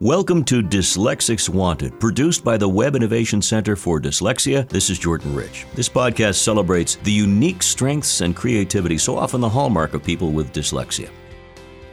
Welcome to Dyslexics Wanted, produced by the Webb Innovation Center for Dyslexia. This is Jordan Rich. This podcast celebrates the unique strengths and creativity so often the hallmark of people with dyslexia.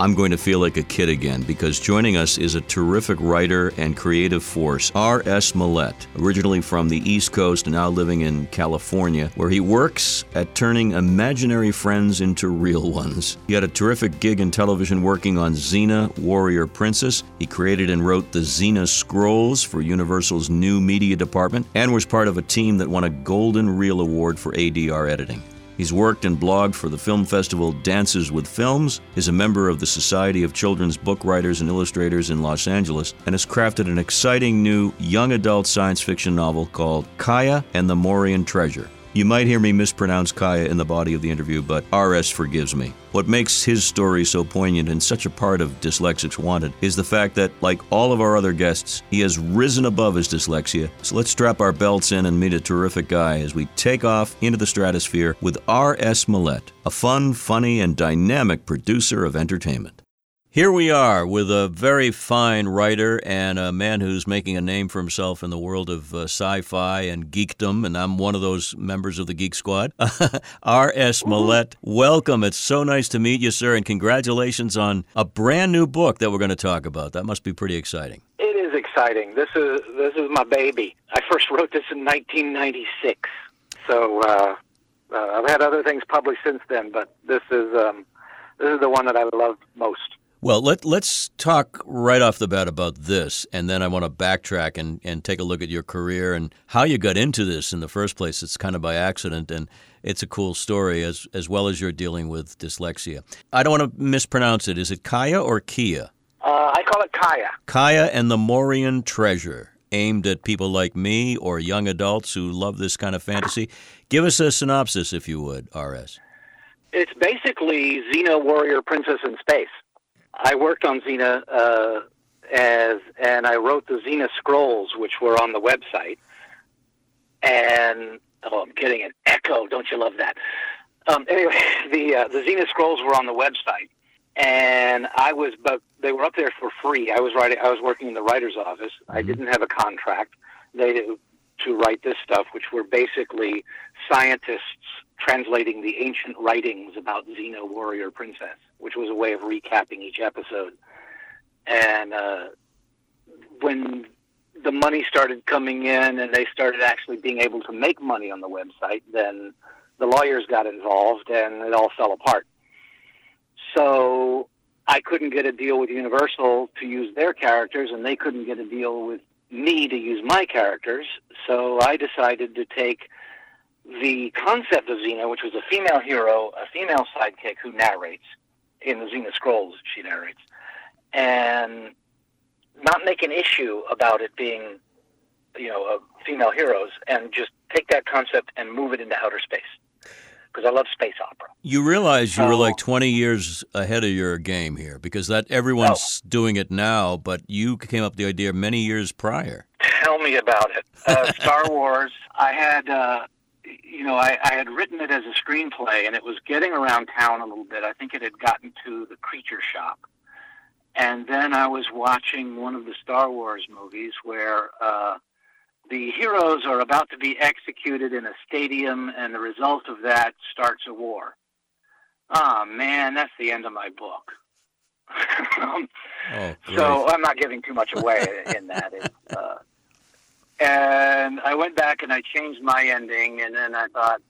I'm going to feel like a kid again because joining us is a terrific writer and creative force, R.S. Mellette, originally from the East Coast and now living in California, where he works at turning imaginary friends into real ones. He had a terrific gig in television working on Xena, Warrior Princess. He created and wrote the Xena Scrolls for Universal's new media department and was part of a team that won a Golden Reel Award for ADR editing. He's worked and blogged for the film festival Dances with Films, is a member of the Society of Children's Book Writers and Illustrators in Los Angeles, and has crafted an exciting new young adult science fiction novel called Kaya and the Morian Treasure. You might hear me mispronounce Kaya in the body of the interview, but RS forgives me. What makes his story so poignant and such a part of Dyslexics Wanted is the fact that, like all of our other guests, he has risen above his dyslexia. So let's strap our belts in and meet a terrific guy as we take off into the stratosphere with R.S. Mellette, a fun, funny, and dynamic producer of entertainment. Here we are with a very fine writer and a man who's making a name for himself in the world of uh, sci fi and geekdom, and I'm one of those members of the Geek Squad. R.S. Mellette, welcome. It's so nice to meet you, sir, and congratulations on a brand new book that we're going to talk about. That must be pretty exciting. It is exciting. This is this is my baby. I first wrote this in 1996, so uh, uh, I've had other things published since then, but this is um, this is the one that I love most. Well, let, let's talk right off the bat about this, and then I want to backtrack and, and take a look at your career and how you got into this in the first place. It's kind of by accident, and it's a cool story as, as well as you're dealing with dyslexia. I don't want to mispronounce it. Is it Kaya or Kia? Uh, I call it Kaya. Kaya and the Morian Treasure, aimed at people like me or young adults who love this kind of fantasy. Give us a synopsis, if you would, RS. It's basically Xena Warrior Princess in Space. I worked on Xena uh, as, and I wrote the Xena scrolls, which were on the website. And oh, I'm getting an echo. Don't you love that? Um, anyway, the uh, the Xena scrolls were on the website, and I was, but they were up there for free. I was writing. I was working in the writer's office. I mm-hmm. didn't have a contract. They to write this stuff, which were basically scientists translating the ancient writings about Xena Warrior Princess, which was a way of recapping each episode. And uh, when the money started coming in and they started actually being able to make money on the website, then the lawyers got involved and it all fell apart. So I couldn't get a deal with Universal to use their characters, and they couldn't get a deal with me to use my characters. So I decided to take the concept of Xena, which was a female hero, a female sidekick who narrates in the Xena Scrolls, she narrates, and not make an issue about it being, you know, a female heroes, and just take that concept and move it into outer space because I love space opera. You realize you were like 20 years ahead of your game here because that everyone's oh. doing it now, but you came up with the idea many years prior. Tell me about it. Uh, Star Wars. I had, uh, you know, I, I had written it as a screenplay, and it was getting around town a little bit. I think it had gotten to the Creature Shop. And then I was watching one of the Star Wars movies where uh, the heroes are about to be executed in a stadium, and the result of that starts a war. Ah, oh, man, that's the end of my book. um, oh, so I'm not giving too much away in that. uh, and I went back and I changed my ending, and then I thought,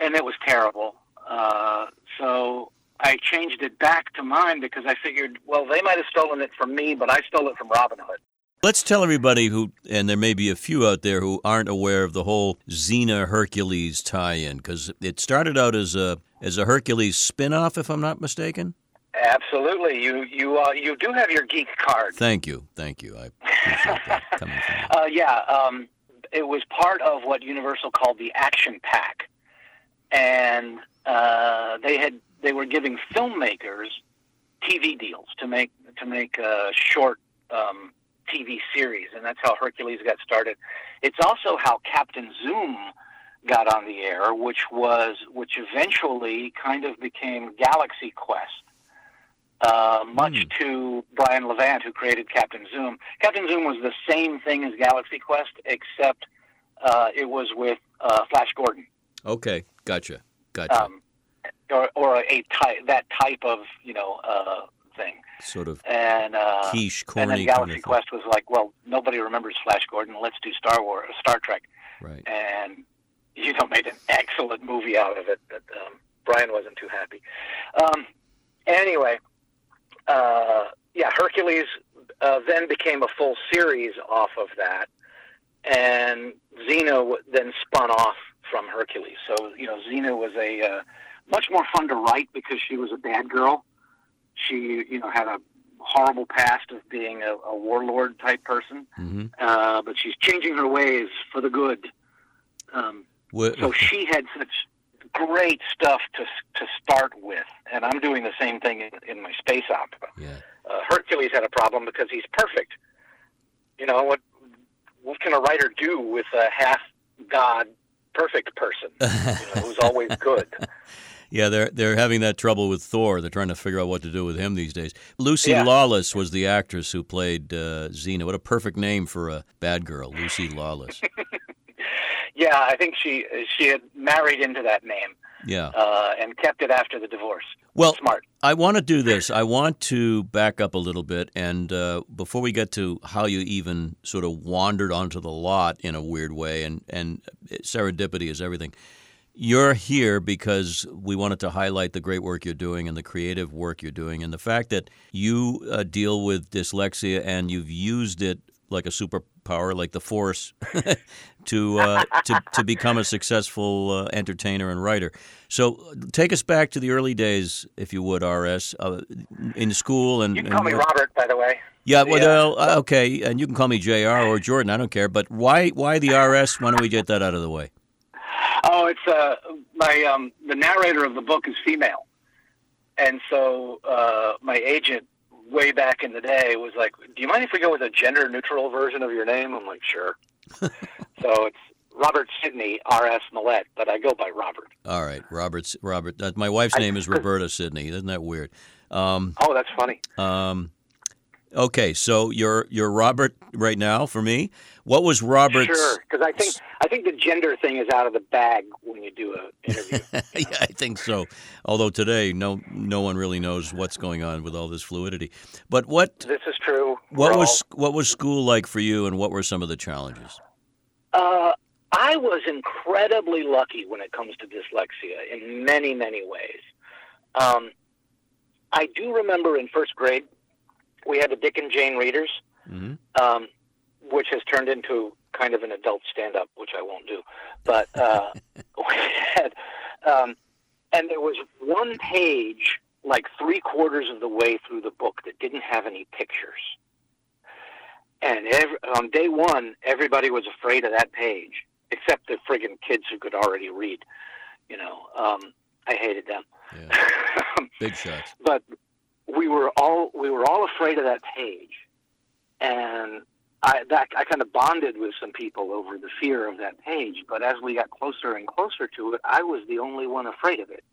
and it was terrible. Uh, so I changed it back to mine because I figured, well, they might have stolen it from me, but I stole it from Robin Hood. Let's tell everybody who, and there may be a few out there who aren't aware of the whole Xena Hercules tie-in, because it started out as a as a Hercules spin-off, if I'm not mistaken. Absolutely, you you uh, you do have your geek card. Thank you, thank you. I appreciate that coming from you. Uh, yeah, um, it was part of what Universal called the Action Pack, and uh, they had they were giving filmmakers TV deals to make to make uh, short. Um, TV series, and that's how Hercules got started. It's also how Captain Zoom got on the air, which was which eventually kind of became Galaxy Quest. Uh, much to Brian Levant, who created Captain Zoom. Captain Zoom was the same thing as Galaxy Quest, except uh, it was with uh, Flash Gordon. Okay, gotcha, gotcha. Um, or, or a type that type of you know uh, thing. Sort of And uh, quiche, and corny then kind Galaxy of. Quest was like, well, nobody remembers Flash Gordon. Let's do Star Wars, Star Trek, Right. and you know made an excellent movie out of it. But um, Brian wasn't too happy. Um, anyway, uh, yeah, Hercules uh, then became a full series off of that, and Xena then spun off from Hercules. So you know, Xena was a uh, much more fun to write because she was a bad girl. She you know had a horrible past of being a, a warlord type person, Mm-hmm. uh, but she's changing her ways for the good. Um, so she had such great stuff to to start with, and I'm doing the same thing in, in my space opera. yeah. Uh, Hercules had a problem because he's perfect. You know what? What can a writer do with a half god perfect person? You know, who's always good. Yeah, they're they're having that trouble with Thor. They're trying to figure out what to do with him these days. Lucy Yeah. Lawless was the actress who played uh, Xena. What a perfect name for a bad girl, Lucy Lawless. Yeah, I think she she had married into that name Yeah. uh, and kept it after the divorce. Well, Smart. I want to do this. I want to back up a little bit, and uh, before we get to how you even sort of wandered onto the lot in a weird way, and and serendipity is everything. You're here because we wanted to highlight the great work you're doing and the creative work you're doing, and the fact that you uh, deal with dyslexia and you've used it like a superpower, like the Force, to uh, to to become a successful uh, entertainer and writer. So take us back to the early days, if you would, RS, uh, in school and. You can and call me Robert, by the way. Yeah, well, Yeah. uh, okay, and you can call me Jr. or Jordan. I don't care. But why why the RS? Why don't we get that out of the way? Oh, it's uh, my um, the narrator of the book is female, and so uh, my agent way back in the day was like, "Do you mind if we go with a gender neutral version of your name?" I'm like, "Sure." so it's Robert Sidney R.S. Mellette, but I go by Robert. All right, Robert. Robert. My wife's name is Roberta Sidney. Isn't that weird? Um, Oh, that's funny. um, okay, so you're you're Robert right now for me. What was Robert's? Sure, because I think I think the gender thing is out of the bag when you do an interview. yeah, I think so. Although today, no no one really knows what's going on with all this fluidity. But what this is true. what We're was what was school like for you, and what were some of the challenges? Uh, I was incredibly lucky when it comes to dyslexia in many, many ways. Um, I do remember in first grade, we had the Dick and Jane readers, hmm um, which has turned into kind of an adult stand up, which I won't do. But uh, we had, um, and there was one page, like three quarters of the way through the book, that didn't have any pictures. And every, on day one, everybody was afraid of that page, except the friggin' kids who could already read. You know, um, I hated them. Yeah, big shots. but we were all we were all afraid of that page, and I that I kind of bonded with some people over the fear of that page. But as we got closer and closer to it, I was the only one afraid of it.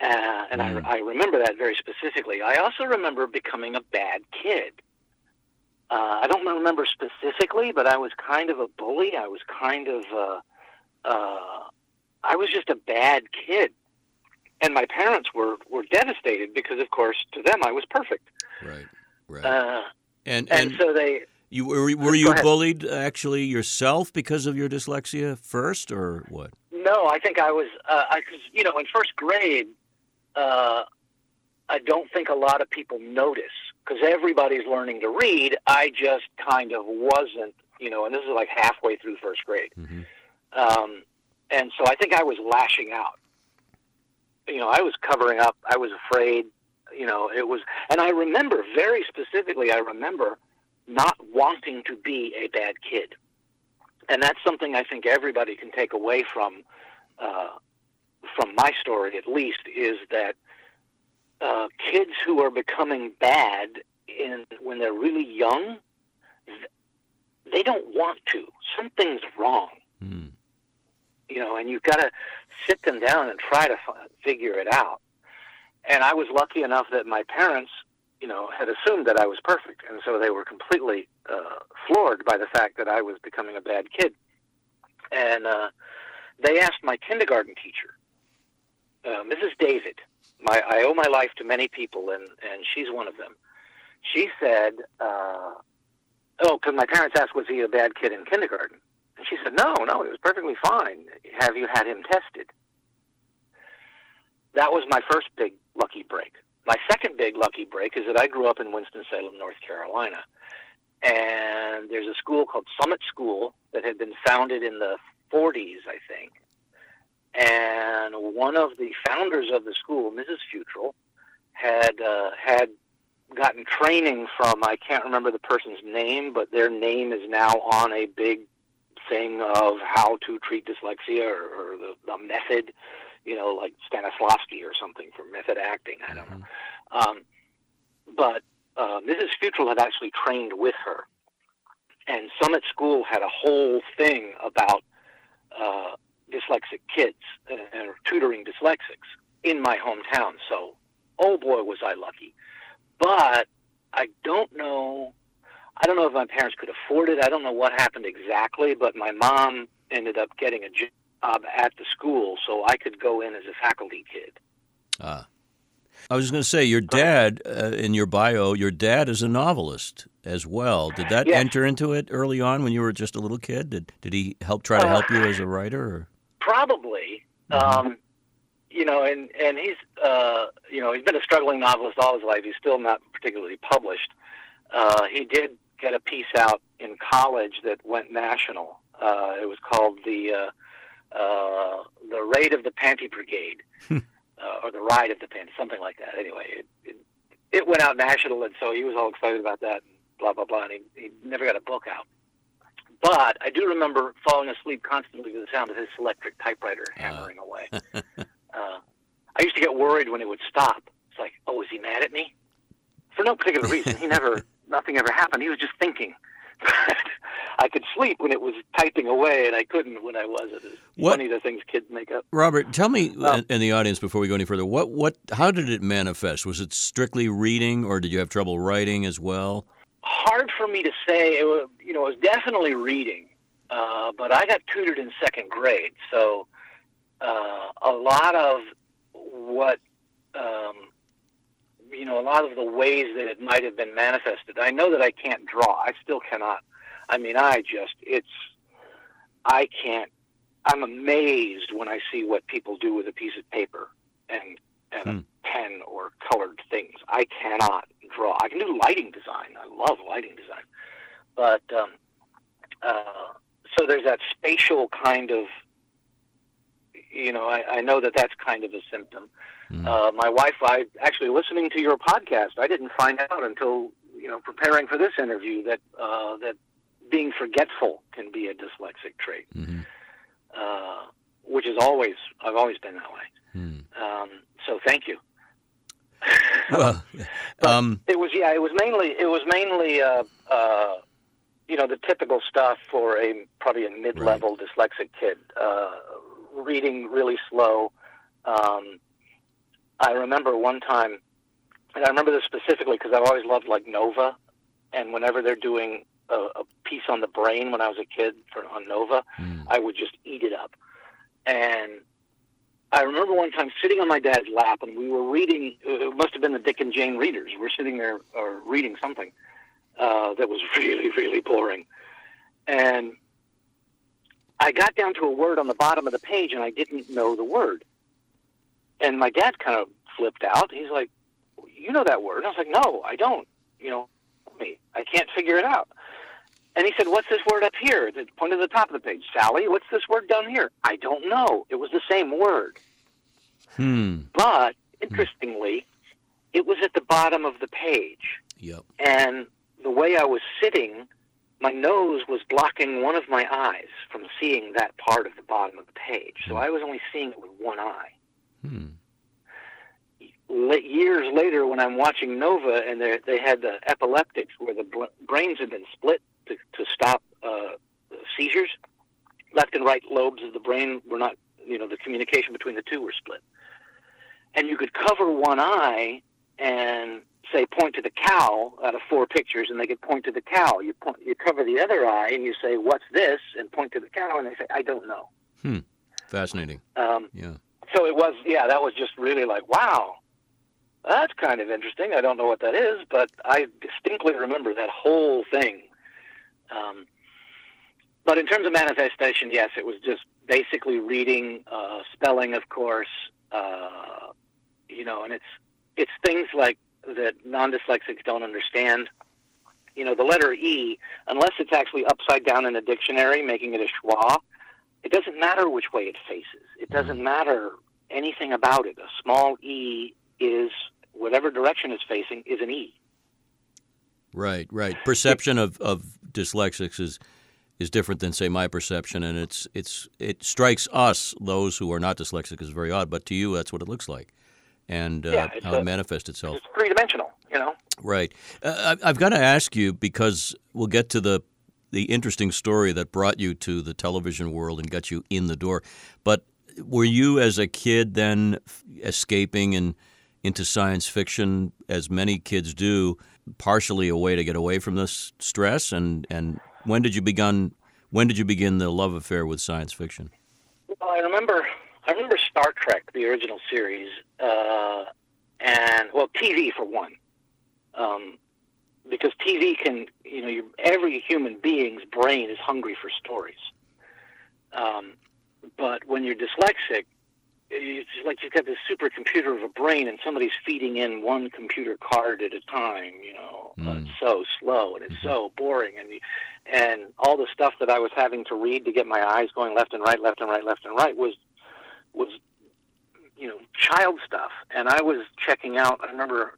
Uh, and Mm. I, I remember that very specifically. I also remember becoming a bad kid. Uh, I don't remember specifically, but I was kind of a bully. I was kind of, uh, uh, I was just a bad kid, and my parents were were devastated because, of course, to them I was perfect. Right, right. Uh, and and, and so they, you were were you bullied actually yourself because of your dyslexia first, or what? no, I think I was, uh, I, cause, you know, in first grade, uh, I don't think a lot of people notice because everybody's learning to read. I just kind of wasn't, you know, and this is like halfway through first grade. hmm Um, and so I think I was lashing out. You know, I was covering up. I was afraid. You know, it was, and I remember very specifically. I remember not wanting to be a bad kid, and that's something I think everybody can take away from uh, from my story, at least, is that uh, kids who are becoming bad in when they're really young, they don't want to. Something's wrong Mm. You know, and you've got to sit them down and try to f- figure it out. and I was lucky enough that my parents, you know, had assumed that I was perfect, and so they were completely uh, floored by the fact that I was becoming a bad kid. And uh, they asked my kindergarten teacher, uh, Mrs. David. My I owe my life to many people, and and she's one of them. She said, uh, "Oh, because my parents asked, was he a bad kid in kindergarten?" She said, "No, no, it was perfectly fine. Have you had him tested?" That was my first big lucky break. My second big lucky break is that I grew up in Winston-Salem, North Carolina. And there's a school called Summit School that had been founded in the 40s, I think. And one of the founders of the school, Mrs. Futrell, had uh, had gotten training from I can't remember the person's name, but their name is now on a big thing of how to treat dyslexia or, or the, the method you know, like Stanislavski or something for method acting. I don't know. Mm-hmm. Um, but uh, Mrs. Futrell had actually trained with her, and Summit School had a whole thing about uh, dyslexic kids and, and tutoring dyslexics in my hometown. So, oh boy, was I lucky! But I don't know. I don't know if my parents could afford it. I don't know what happened exactly, but my mom ended up getting a job at the school, so I could go in as a faculty kid. Ah. I was going to say, your dad, uh, in your bio, your dad is a novelist as well. Did that yes. enter into it early on when you were just a little kid? Did did he help try to uh, help you as a writer? Or? Probably. Mm-hmm. Um, you know, and and he's uh, you know he's been a struggling novelist all his life. He's still not particularly published. Uh, he did get a piece out in college that went national. Uh, it was called the uh, uh, the raid of the Panty Brigade, hmm. uh, or the ride of the Panty, something like that. Anyway, it, it, it went out national, and so he was all excited about that, and blah blah blah. And he, he never got a book out. But I do remember falling asleep constantly to the sound of his electric typewriter ah. hammering uh. away. uh, I used to get worried when it would stop. It's like, oh, is he mad at me? For no particular reason. He never, nothing ever happened. He was just thinking. I could sleep when it was typing away, and I couldn't when I wasn't. It's what, funny the things kids make up. Robert, tell me um, in the audience before we go any further, what what how did it manifest? Was it strictly reading, or did you have trouble writing as well? Hard for me to say. It was, you know, it was definitely reading, uh, but I got tutored in second grade, so uh, a lot of what. Um, you know, a lot of the ways that it might have been manifested. I know that I can't draw. I still cannot. I mean, I just, it's, I can't, I'm amazed when I see what people do with a piece of paper and, and hmm. a pen or colored things. I cannot draw. I can do lighting design. I love lighting design. But, um, uh, so there's that spatial kind of, you know, I, I know that that's kind of a symptom. Mm. Uh, my wife, I actually listening to your podcast. I didn't find out until you know preparing for this interview that uh, that being forgetful can be a dyslexic trait, mm-hmm. uh, which is always I've always been that way. Mm. Um, so thank you. well, um, it was yeah, it was mainly it was mainly uh, uh, you know the typical stuff for a probably a mid-level right. dyslexic kid. Uh, reading really slow. Um, I remember one time, and I remember this specifically because I've always loved like Nova, and whenever they're doing a, a piece on the brain when I was a kid for on Nova, mm. I would just eat it up. And I remember one time sitting on my dad's lap, and we were reading. It must have been the Dick and Jane readers. We're sitting there uh, reading something uh, that was really, really boring, and I got down to a word on the bottom of the page, and I didn't know the word. And my dad kind of flipped out. He's like, "You know that word?" And I was like, "No, I don't. You know, me. I can't figure it out." And he said, "What's this word up here?" The point at the top of the page. Sally, what's this word down here? I don't know. It was the same word. Hmm. But interestingly, it was at the bottom of the page. Yep. And the way I was sitting, my nose was blocking one of my eyes from seeing that part of the bottom of the page. So hmm. I was only seeing it with one eye. Hmm. Years later, when I'm watching Nova and they had the epileptics where the brains had been split to, to stop uh, seizures, left and right lobes of the brain were not, you know, the communication between the two were split. and you could cover one eye and say point to the cow out of four pictures, and they could point to the cow. You point, you cover the other eye, and you say, "What's this?" and point to the cow, and they say, "I don't know." Hmm. Fascinating. Um, Yeah. So it was, yeah, that was just really like, wow, that's kind of interesting. I don't know what that is, but I distinctly remember that whole thing. Um, but in terms of manifestation, yes, it was just basically reading, uh, spelling, of course, uh, you know, and it's it's things like that non-dyslexics don't understand. You know, the letter E, unless it's actually upside down in a dictionary, making it a schwa, it doesn't matter which way it faces. It doesn't matter anything about it. A small E is whatever direction it's facing is an E. Right, right. Perception of, of dyslexics is is different than say my perception, and it's it's it strikes us those who are not dyslexic as very odd, but to you that's what it looks like, and uh, Yeah, how a- it manifests itself. It's three dimensional, you know. Right. Uh, I- I've got to ask you because we'll get to the the interesting story that brought you to the television world and got you in the door. But were you, as a kid, then escaping and into science fiction, as many kids do, partially a way to get away from this stress? And and when did you begin? When did you begin the love affair with science fiction? Well, I remember, I remember Star Trek, the original series, uh, and well, TV for one, um, because TV can, you know, you, every human being's brain is hungry for stories. Um, but when you're dyslexic, it's like you've got this supercomputer of a brain, and somebody's feeding in one computer card at a time. You know, uh, Mm. it's so slow and it's so boring, and and all the stuff that I was having to read to get my eyes going left and right, left and right, left and right was was you know child stuff. And I was checking out. I remember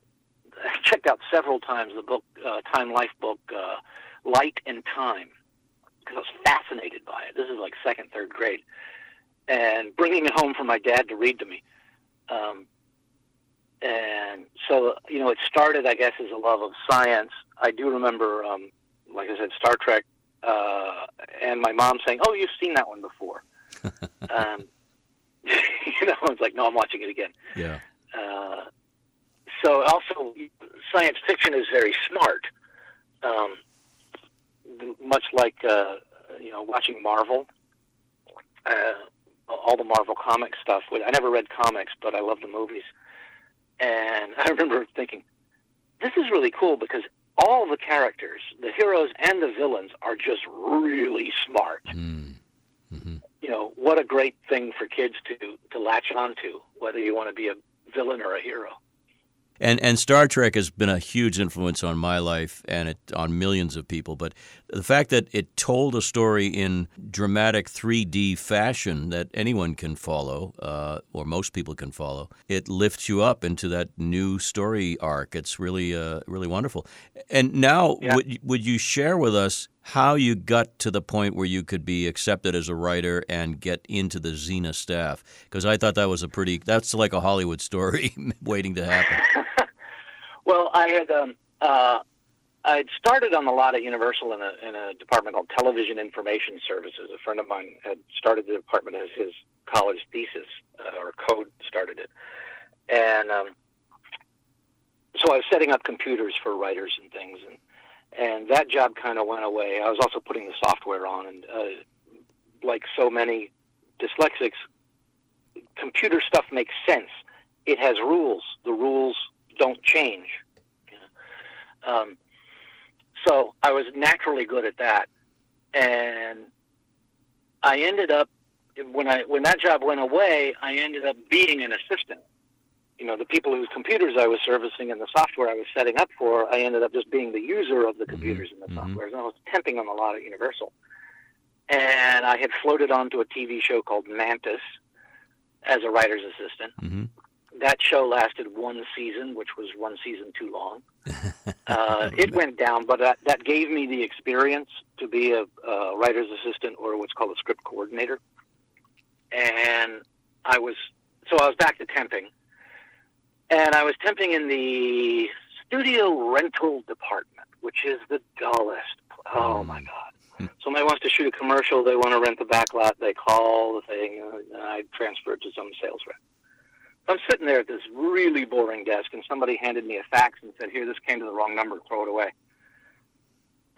checked out several times the book uh, Time Life book uh, Light and Time because I was fascinated by it. This is like second, third grade, and bringing it home for my dad to read to me. Um, and so, you know, it started, I guess, as a love of science. I do remember, um, like I said, Star Trek, uh, and my mom saying, "Oh, you've seen that one before." um, you know, I was like, "No, I'm watching it again." Yeah. Uh, so also, science fiction is very smart. Um, much like uh, you know, watching Marvel, uh, all the Marvel comic stuff. I never read comics, but I love the movies. And I remember thinking, this is really cool because all the characters, the heroes and the villains, are just really smart. Mm. hmm You know, what a great thing for kids to to latch onto, whether you want to be a villain or a hero. And and Star Trek has been a huge influence on my life and it on millions of people. But the fact that it told a story in dramatic 3D fashion that anyone can follow, uh, or most people can follow, it lifts you up into that new story arc. It's really uh, really wonderful. And now, Yeah. would would you share with us how you got to the point where you could be accepted as a writer and get into the Xena staff? Because I thought that was a pretty that's like a Hollywood story waiting to happen. Well, I had um, uh, I'd started on the lot at Universal in a in a department called Television Information Services. A friend of mine had started the department as his college thesis uh, or code started it, and um, so I was setting up computers for writers and things, and and that job kind of went away. I was also putting the software on, and uh, like so many dyslexics, computer stuff makes sense. It has rules. The rules don't change. you know. Um, so I was naturally good at that, and I ended up when I when that job went away, I ended up being an assistant. You know, the people whose computers I was servicing and the software I was setting up for, I ended up just being the user of the computers and the mhm. software. And I was temping on a lot at Universal, and I had floated onto a TV show called Mantis as a writer's assistant hmm that show lasted one season, which was one season too long. Uh, it went down, but that, that gave me the experience to be a, a writer's assistant or what's called a script coordinator. And I was, so I was back to temping. And I was temping in the studio rental department, which is the dullest. Oh my God. Somebody wants to shoot a commercial, they want to rent the back lot, they call the thing, and I transfer it to some sales rep. I'm sitting there at this really boring desk, and somebody handed me a fax and said, "Here, this came to the wrong number. Throw it away."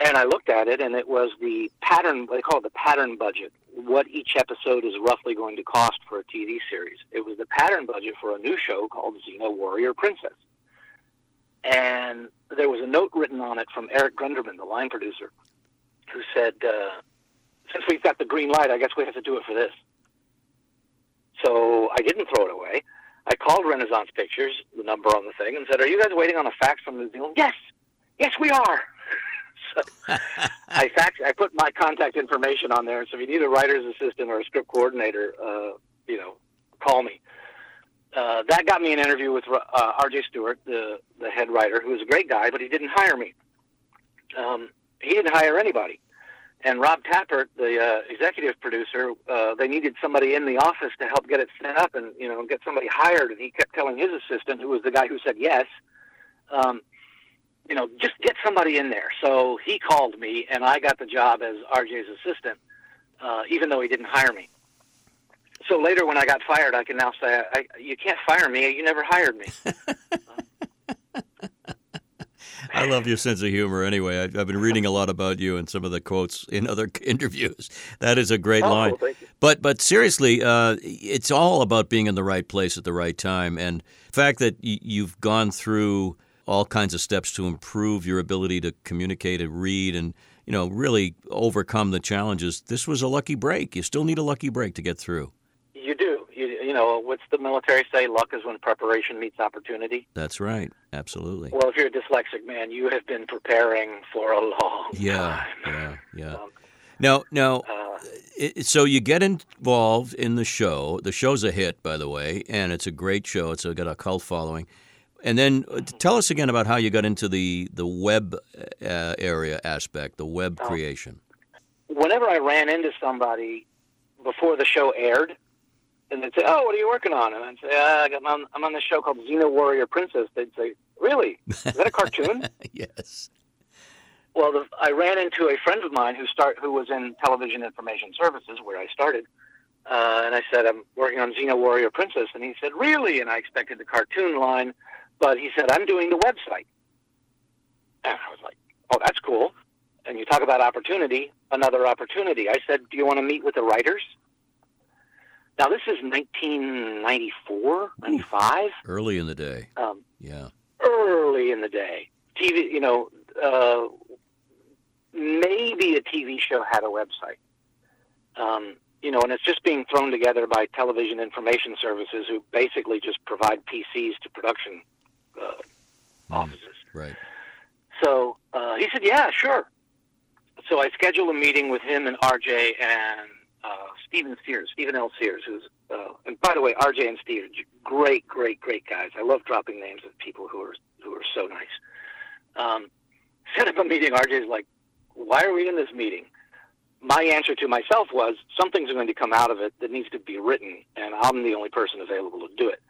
And I looked at it, and it was the pattern. They call it the pattern budget. What each episode is roughly going to cost for a TV series. It was the pattern budget for a new show called Xena Warrior Princess. And there was a note written on it from Eric Gruendemann, the line producer, who said, uh, "Since we've got the green light, I guess we have to do it for this." So I didn't throw it away. I called Renaissance Pictures, the number on the thing, and said, "Are you guys waiting on a fax from New Zealand?" Yes, yes, we are. so I fax, I put my contact information on there. So if you need a writer's assistant or a script coordinator, uh, you know, call me. Uh, that got me an interview with uh, R.J. Stewart, the the head writer, who was a great guy, but he didn't hire me. Um, he didn't hire anybody and Rob Tapert, the uh, executive producer, uh, they needed somebody in the office to help get it set up and you know get somebody hired. And he kept telling his assistant, who was the guy who said yes, um, you know, just get somebody in there. So he called me, and I got the job as RJ's assistant, uh, even though he didn't hire me. So later, when I got fired, I can now say, I, I, "You can't fire me. You never hired me." I love your sense of humor. Anyway, I, have been reading a lot about you and some of the quotes in other interviews. That is a great oh, line. But but seriously, uh, it's all about being in the right place at the right time, and the fact that y- you've gone through all kinds of steps to improve your ability to communicate and read and you know really overcome the challenges. This was a lucky break. You still need a lucky break to get through. You do. You, you know, what's the military say? Luck is when preparation meets opportunity. That's right. Absolutely. Well, if you're a dyslexic man, you have been preparing for a long yeah, time. Yeah, yeah, um, Now, now, uh, it, so you get involved in the show. The show's a hit, by the way, and it's a great show. It's got a cult following. And then uh, tell us again about how you got into the the web uh, area aspect, the web oh. creation. Whenever I ran into somebody before the show aired, and they'd say, "Oh, what are you working on?" And I'd say, ah, "I'm on I'm on this show called Xena Warrior Princess." They'd say, "Really? Is that a cartoon?" yes. Well, the, I ran into a friend of mine who start who was in television information services where I started, uh, and I said, "I'm working on Xena Warrior Princess," and he said, "Really?" And I expected the cartoon line, but he said, "I'm doing the website," and I was like, "Oh, that's cool." And you talk about opportunity, another opportunity. I said, "Do you want to meet with the writers?" Now, this is 1994, 95. Early in the day. Um, yeah. Early in the day. TV, you know, uh, maybe a TV show had a website. Um, you know, and it's just being thrown together by television information services who basically just provide PCs to production uh, mm, offices. Right. So uh, he said, yeah, sure. So I scheduled a meeting with him and RJ and uh, Steven Sears, Steven L. Sears, who's uh, and by the way, RJ and Steve, great, great, great guys. I love dropping names of people who are who are so nice. Um, set up a meeting. RJ's like, "Why are we in this meeting?" My answer to myself was, "Something's going to come out of it that needs to be written, and I'm the only person available to do it."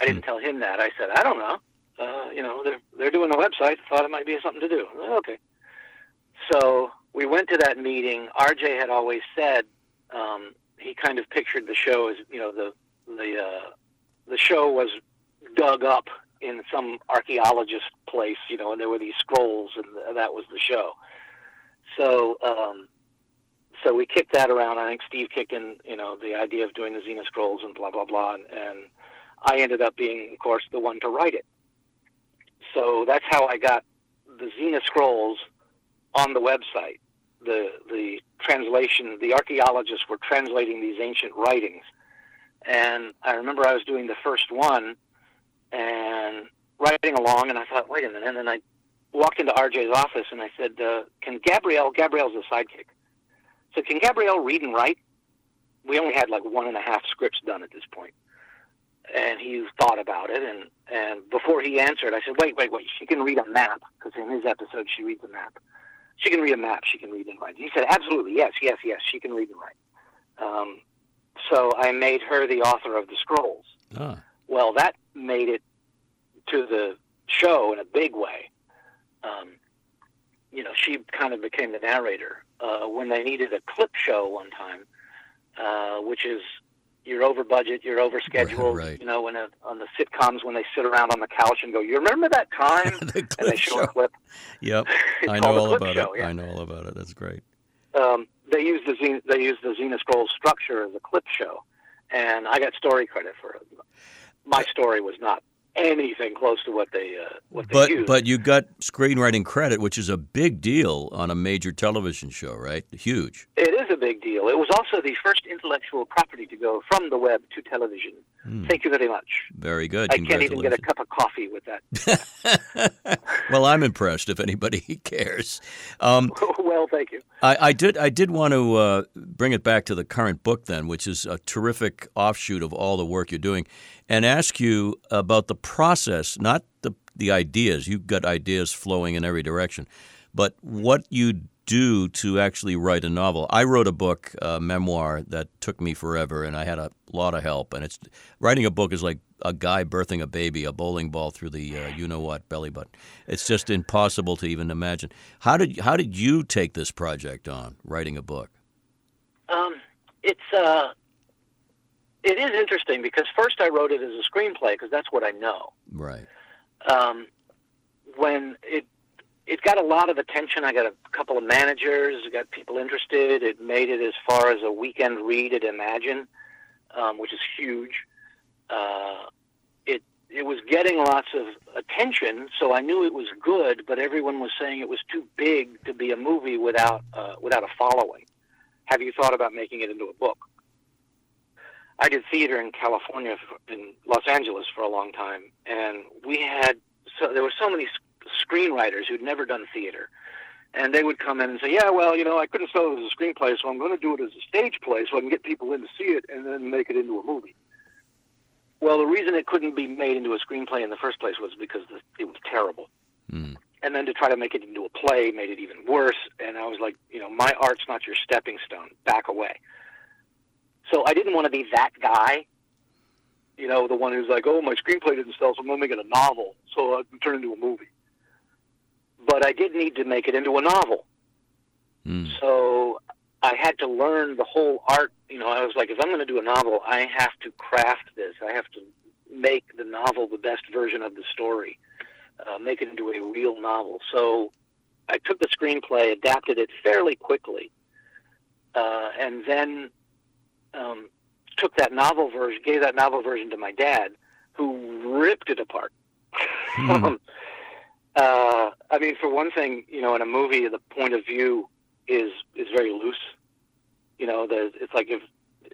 I didn't tell him that. I said, "I don't know. Uh, you know, they're they're doing a website. Thought it might be something to do." Okay. So we went to that meeting. RJ had always said um, he kind of pictured the show as you know the the uh, the show was dug up in some archaeologist place, you know, and there were these scrolls, and that was the show. So, um, so we kicked that around. I think Steve kicked in, you know, the idea of doing the Xena scrolls and blah blah blah, and, and I ended up being, of course, the one to write it. So that's how I got the Xena scrolls on the website the the translation. The archaeologists were translating these ancient writings, and I remember I was doing the first one and writing along, and I thought, wait a minute, and then I walked into RJ's office and I said, uh, "Can Gabrielle? Gabrielle's a sidekick. So can Gabrielle read and write?" We only had like one and a half scripts done at this point, and he thought about it, and and before he answered, I said, "Wait, wait, wait. She can read a map because in his episode she reads a map." She can read a map. She can read and write. He said, absolutely, yes, yes, yes, she can read and write. Um, so I made her the author of the scrolls. Ah. Well, that made it to the show in a big way. Um, you know, she kind of became the narrator uh, when they needed a clip show one time, uh, which is you're over budget, you're over schedule. Right, right. You know, when a, on the sitcoms when they sit around on the couch and go, "You remember that time?" the and they show show. a clip. Yep, I know all about show, it. yeah. I know all about it. That's great. um, they use the Xena, they used the Xena Scroll structure as a clip show, and I got story credit for it. My story was not anything close to what they uh, what they But used. but you got screenwriting credit, which is a big deal on a major television show, right? Huge. it is a big deal. It was also the first intellectual property to go from the web to television. Hmm. Thank you very much. Very good. I can't even get a cup of coffee with that. well, I'm impressed. If anybody cares, um, well, thank you. I, I did. I did want to uh, bring it back to the current book, then, which is a terrific offshoot of all the work you're doing, and ask you about the process, not the the ideas. You've got ideas flowing in every direction, but what you do to actually write a novel. I wrote a book, a memoir that took me forever, and I had a lot of help. And it's writing a book is like a guy birthing a baby, a bowling ball through the uh, you know what belly button. It's just impossible to even imagine. How did how did you take this project on, writing a book? Um, it's uh, it is interesting because first I wrote it as a screenplay because that's what I know. Right. um, when it it got a lot of attention. I got a couple of managers, got people interested. It made it as far as a weekend read at Imagine, um, which is huge. Uh, it it was getting lots of attention, so I knew it was good. But everyone was saying it was too big to be a movie without uh, without a following. Have you thought about making it into a book? I did theater in California, in Los Angeles, for a long time, and we had so there were so many screenwriters who'd never done theater, and they would come in and say, "Yeah, well, you know, I couldn't sell it as a screenplay, so I'm going to do it as a stage play, so I can get people in to see it, and then make it into a movie." Well, the reason it couldn't be made into a screenplay in the first place was because the, it was terrible, Mm. and then to try to make it into a play made it even worse. And I was like, you know, my art's not your stepping stone. Back away. So I didn't want to be that guy you know, the one who's like, oh, my screenplay didn't sell, so I'm going to make it a novel, so I can turn it into a movie. But I did need to make it into a novel. Mm. So I had to learn the whole art. You know, I was like, if I'm going to do a novel, I have to craft this. I have to make the novel the best version of the story, uh, make it into a real novel. So I took the screenplay, adapted it fairly quickly, uh, and then um, took that novel version, gave that novel version to my dad, who ripped it apart. Hmm. Uh, I mean, for one thing, you know, in a movie, the point of view is is very loose. You know, the, it's like if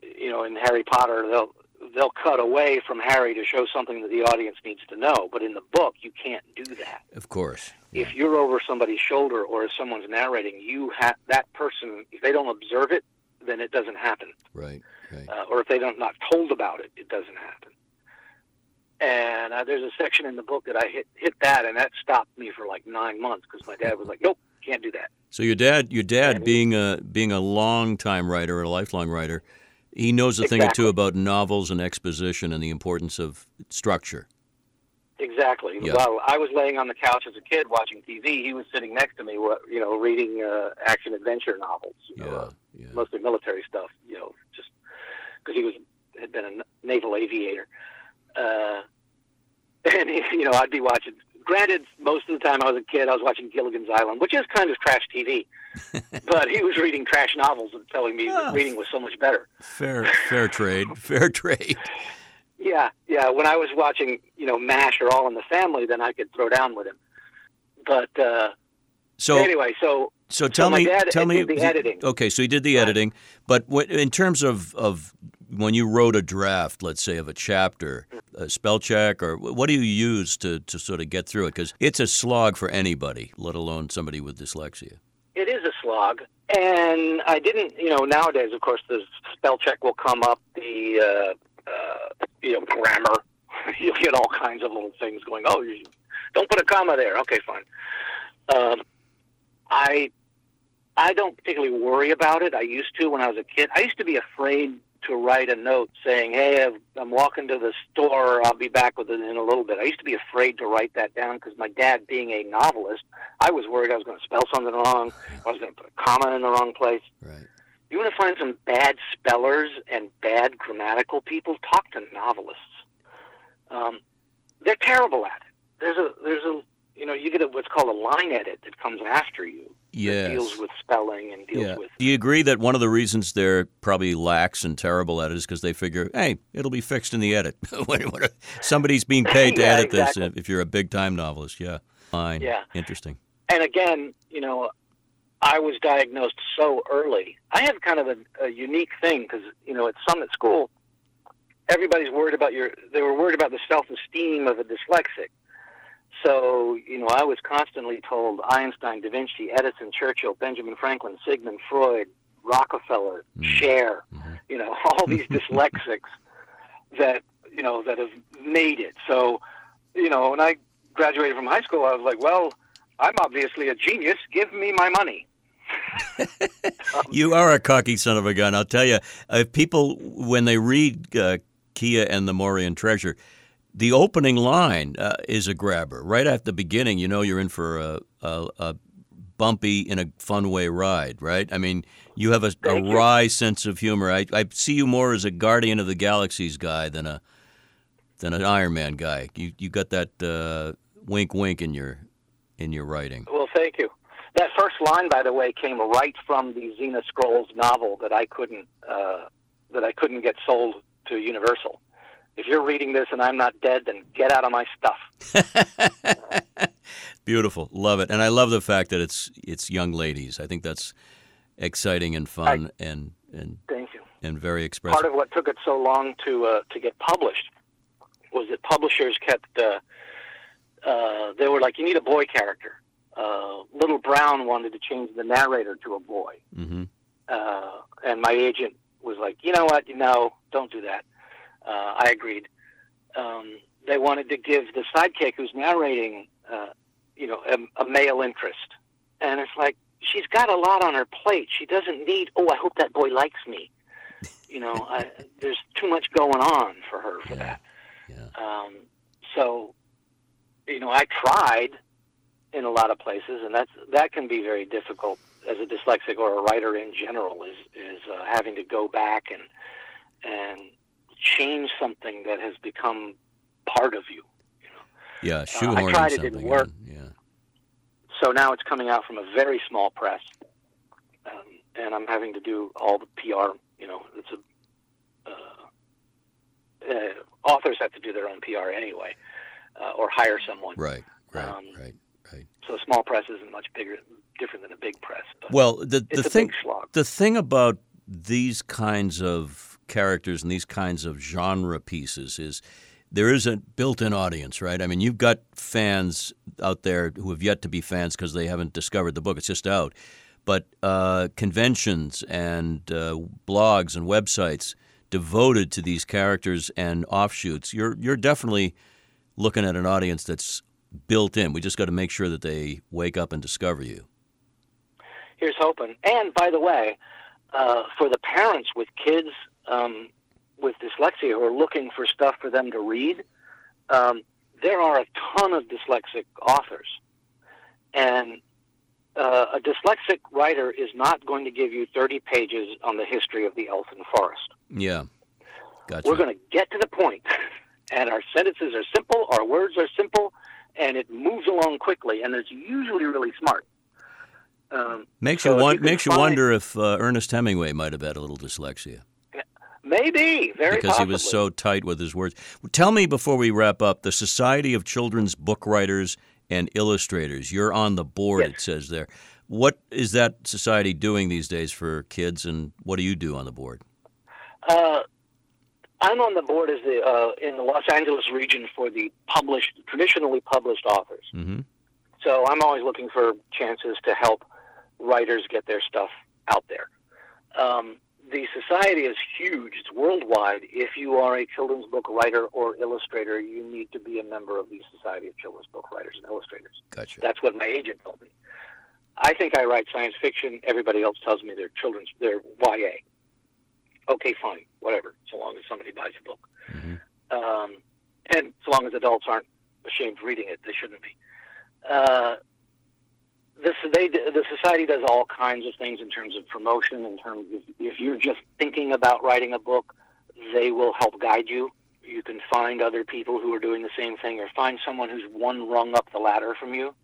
you know in Harry Potter they'll they'll cut away from Harry to show something that the audience needs to know, but in the book you can't do that. Of course. If you're over somebody's shoulder or if someone's narrating, you have that person. If they don't observe it, then it doesn't happen Right. Right. uh, or if they don't not told about it, it doesn't happen. And uh, there's a section in the book that I hit hit that, and that stopped me for like nine months because my dad was like, "Nope, can't do that." So your dad, your dad, And- being a being a long time writer, a lifelong writer, he knows a thing or two about novels and exposition and the importance of structure. Exactly. Yeah. While I was laying on the couch as a kid watching TV, he was sitting next to me, you know, reading uh, action adventure novels, you know, uh, Yeah. mostly military stuff, you know, just because he was had been a naval aviator. Uh, and you know, I'd be watching. Granted, most of the time I was a kid, I was watching Gilligan's Island, which is kind of trash TV. but he was reading trash novels and telling me Ah. that reading was so much better. Fair fair trade. Fair trade. Yeah, yeah. When I was watching, you know, MASH or All in the Family, then I could throw down with him. But uh, So anyway, so so tell my me dad tell me the editing. Okay, so you did the editing, but what, in terms of of when you wrote a draft, let's say of a chapter, a spell check, or what do you use to to sort of get through it? Because it's a slog for anybody, let alone somebody with dyslexia. it is a slog. And I didn't, you know, nowadays, of course, the spell check will come up, the, uh, uh, you know, grammar. You'll get all kinds of little things going, oh, you don't put a comma there. Okay, fine. Um, I, I don't particularly worry about it. I used to when I was a kid. I used to be afraid to write a note saying, "Hey, I'm walking to the store. I'll be back with it in a little bit." I used to be afraid to write that down because my dad, being a novelist, I was worried I was going to spell something wrong. I was going to put a comma in the wrong place. Right. You want to find some bad spellers and bad grammatical people? Talk to novelists. Um, they're terrible at it. There's a there's a you know you get a, what's called a line edit that comes after you. Yes. Deals with spelling and deals Yeah. with Do you agree that one of the reasons they're probably lax and terrible at it is because they figure, hey, it'll be fixed in the edit. Somebody's being paid to Yeah, edit this. exactly. If you're a big time novelist, yeah, fine, Yeah. interesting. and again, you know, I was diagnosed so early. I have kind of a, a unique thing because you know at Summit School, everybody's worried about your. They were worried about the self-esteem of a dyslexic. So you know, I was constantly told Einstein, Da Vinci, Edison, Churchill, Benjamin Franklin, Sigmund Freud, Rockefeller, Mm. Cher. Mhm. You know, all these dyslexics that you know that have made it. So you know, when I graduated from high school, I was like, well. I'm obviously a genius. Give me my money. You are a cocky son of a gun. I'll tell you, if people, when they read uh, Kia and the Morian Treasure, the opening line uh, is a grabber. Right at the beginning, you know you're in for a, a, a bumpy, in a fun way ride, right? I mean, you have a, a wry sense of humor. I, I see you more as a Guardian of the Galaxies guy than a than an Iron Man guy. You you got that uh, wink wink in your in your writing. Well, thank you. That first line, by the way, came right from the Xena Scrolls novel that I couldn't uh, that I couldn't get sold to Universal. If you're reading this and I'm not dead, then get out of my stuff. Beautiful, love it, and I love the fact that it's it's young ladies. I think that's exciting and fun and and Thank you. and very expressive. Part of what took it so long to uh, to get published was that publishers kept uh, uh, they were like, you need a boy character. Uh, Little Brown wanted to change the narrator to a boy. hmm uh, and my agent was like, you know what, you know, don't do that. Uh, I agreed. Um, they wanted to give the sidekick who's narrating, uh, you know, a, a male interest, and it's like she's got a lot on her plate. She doesn't need. Oh, I hope that boy likes me. You know, I, there's too much going on for her for Yeah. that. Yeah. Um, so, you know, I tried in a lot of places, and that's that can be very difficult as a dyslexic or a writer in general. Is is uh, having to go back and and change something that has become part of you. Yeah, Uh, I tried, it didn't work. in. Yeah. So now it's coming out from a very small press, um, and I'm having to do all the PR. You know, it's a uh, uh, authors have to do their own PR anyway, uh, or hire someone. Right. Right. Um, right. Right. So a small press isn't much bigger, different than a big press. Well, the the thing the thing about these kinds of characters and these kinds of genre pieces is there is a built-in audience, right? I mean, you've got fans out there who have yet to be fans because they haven't discovered the book; it's just out. But uh, conventions and uh, blogs and websites devoted to these characters and offshoots, you're you're definitely looking at an audience that's built in. We just got to make sure that they wake up and discover you. Here's hoping. And by the way, uh, for the parents with kids um, with dyslexia who are looking for stuff for them to read, um, there are a ton of dyslexic authors, and uh, a dyslexic writer is not going to give you 30 pages on the history of the elfin forest. Yeah, gotcha. We're going to get to the point, and our sentences are simple, our words are simple, and it moves along quickly, and it's usually really smart. Um, Makes So you won- you makes you wonder if uh, Ernest Hemingway might have had a little dyslexia maybe very because possibly. he was so tight with his words. Tell me before we wrap up, the Society of Children's Book Writers and Illustrators. You're on the board. Yes. It says there. What is that society doing these days for kids, and what do you do on the board? Uh, I'm on the board as the uh, in the Los Angeles region for the published, traditionally published authors. Mm-hmm. So I'm always looking for chances to help writers get their stuff out there. Um, the society is huge; it's worldwide. If you are a children's book writer or illustrator, you need to be a member of the Society of Children's Book Writers and Illustrators. Gotcha. That's what my agent told me. I think I write science fiction. Everybody else tells me they're children's, they're YA. Okay, fine, whatever, so long as somebody buys a book. Mhm. Um, and so long as adults aren't ashamed of reading it, they shouldn't be. Uh, this, they the society does all kinds of things in terms of promotion. In terms of if you're just thinking about writing a book, they will help guide you. You can find other people who are doing the same thing, or find someone who's one rung up the ladder from you.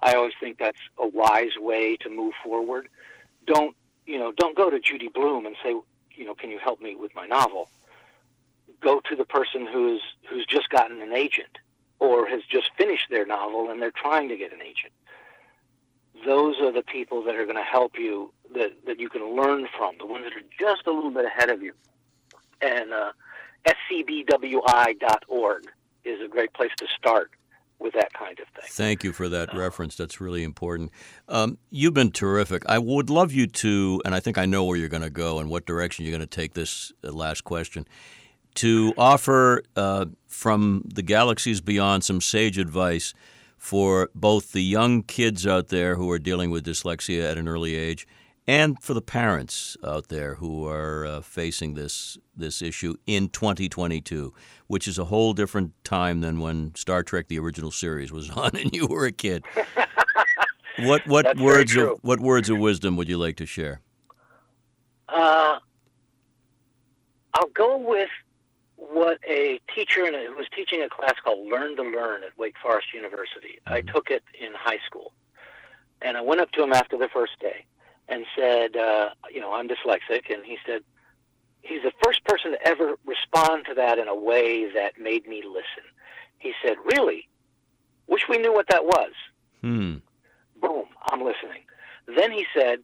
I always think that's a wise way to move forward. Don't you know? Don't go to Judy Blume and say, you know, can you help me with my novel? Go to the person who's who's just gotten an agent or has just finished their novel and they're trying to get an agent. Those are the people that are going to help you that, that you can learn from, the ones that are just a little bit ahead of you. And uh, scbwi.org is a great place to start with that kind of thing. Thank you for that uh, reference. That's really important. Um, you've been terrific. I would love you to, and I think I know where you're going to go and what direction you're going to take this uh, last question, to offer uh, from the galaxies beyond some sage advice for both the young kids out there who are dealing with dyslexia at an early age and for the parents out there who are uh, facing this this issue in 2022, which is a whole different time than when Star Trek: The Original Series was on and you were a kid. what what That's words of what words of wisdom would you like to share? Uh, I'll go with what a teacher in a, who was teaching a class called Learn to Learn at Wake Forest University. Mm-hmm. I took it in high school, and I went up to him after the first day and said, uh, you know, I'm dyslexic. And he said, he's the first person to ever respond to that in a way that made me listen. He said, really? Wish we knew what that was. Hmm. Boom, I'm listening. Then he said,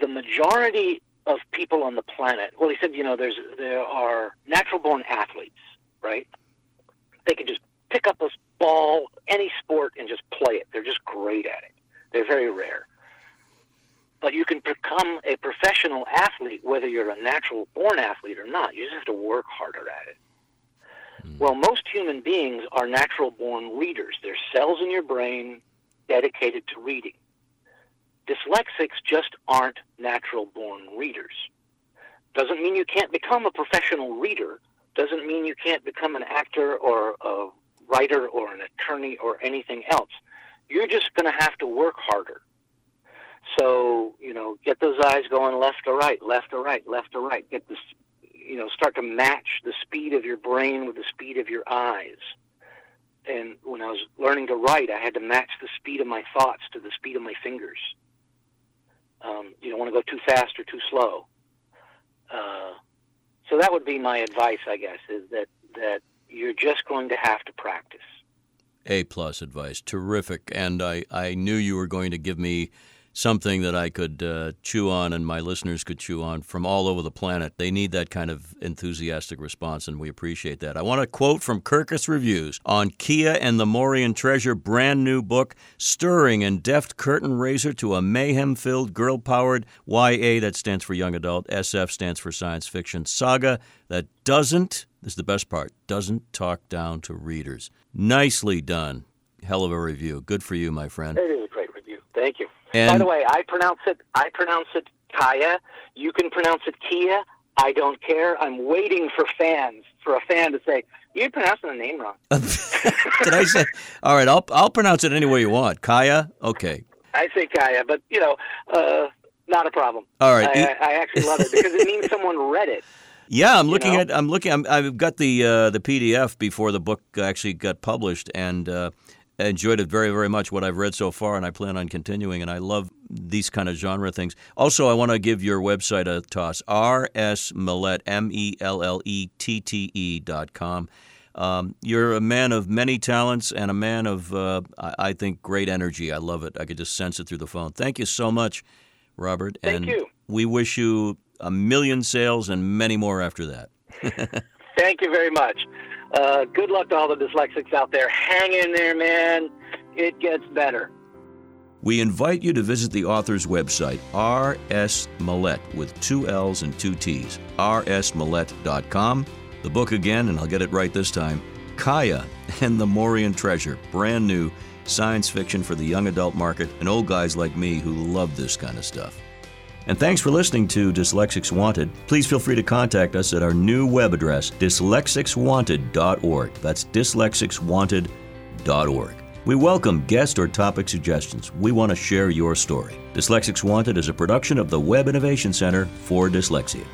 the majority of people on the planet, well, he said, you know, there's, there are natural born athletes, right? They can just pick up a ball, any sport, and just play it. They're just great at it. They're very rare but you can become a professional athlete whether you're a natural born athlete or not. You just have to work harder at it. Mm. Well, most human beings are natural born readers. There's cells in your brain dedicated to reading. Dyslexics just aren't natural born readers. Doesn't mean you can't become a professional reader. Doesn't mean you can't become an actor or a writer or an attorney or anything else. You're just going to have to work harder. So, you know, get those eyes going left to right, left to right, left to right. Get this, you know, start to match the speed of your brain with the speed of your eyes. And when I was learning to write, I had to match the speed of my thoughts to the speed of my fingers. Um, you don't want to go too fast or too slow. Uh, so that would be my advice, I guess, is that that you're just going to have to practice. A plus advice, terrific. And I I knew you were going to give me something that I could uh, chew on and my listeners could chew on from all over the planet. They need that kind of enthusiastic response, and we appreciate that. I want to quote from Kirkus Reviews on Kia and the Morian Treasure brand new book, stirring and deft curtain raiser to a mayhem filled, girl powered YA, that stands for young adult, SF stands for science fiction saga that doesn't, this is the best part, doesn't talk down to readers. Nicely done. Hell of a review. Good for you, my friend. It is a great review. Thank you. And By the way, I pronounce it. I pronounce it Kaya. You can pronounce it Kia. I don't care. I'm waiting for fans for a fan to say you're pronouncing the name wrong. Did I say? All right, I'll I'll pronounce it any way you want. Kaya. Okay. I say Kaya, but you know, uh, not a problem. All right. I, I actually love it because it means someone read it. Yeah, I'm looking know? at. I'm looking. i have got the uh, the PDF before the book actually got published, and uh, enjoyed it very, very much, what I've read so far, and I plan on continuing. And I love these kind of genre things. Also, I want to give your website a toss rsmellette, M E L L E T T E dot com. Um, you're a man of many talents and a man of, uh, I think, great energy. I love it. I could just sense it through the phone. Thank you so much, Robert. Thank and you. we wish you a million sales and many more after that. Thank you very much. Uh, good luck to all the dyslexics out there. Hang in there, man. It gets better. We invite you to visit the author's website, R.S. Mellette, with two L's and two T's, rsmellette.com. The book again, and I'll get it right this time Kaya and the Morian Treasure, brand new science fiction for the young adult market and old guys like me who love this kind of stuff. And thanks for listening to Dyslexics Wanted. Please feel free to contact us at our new web address, dyslexicswanted.org. That's dyslexicswanted.org. We welcome guest or topic suggestions. We want to share your story. Dyslexics Wanted is a production of the Webb Innovation Center for Dyslexia.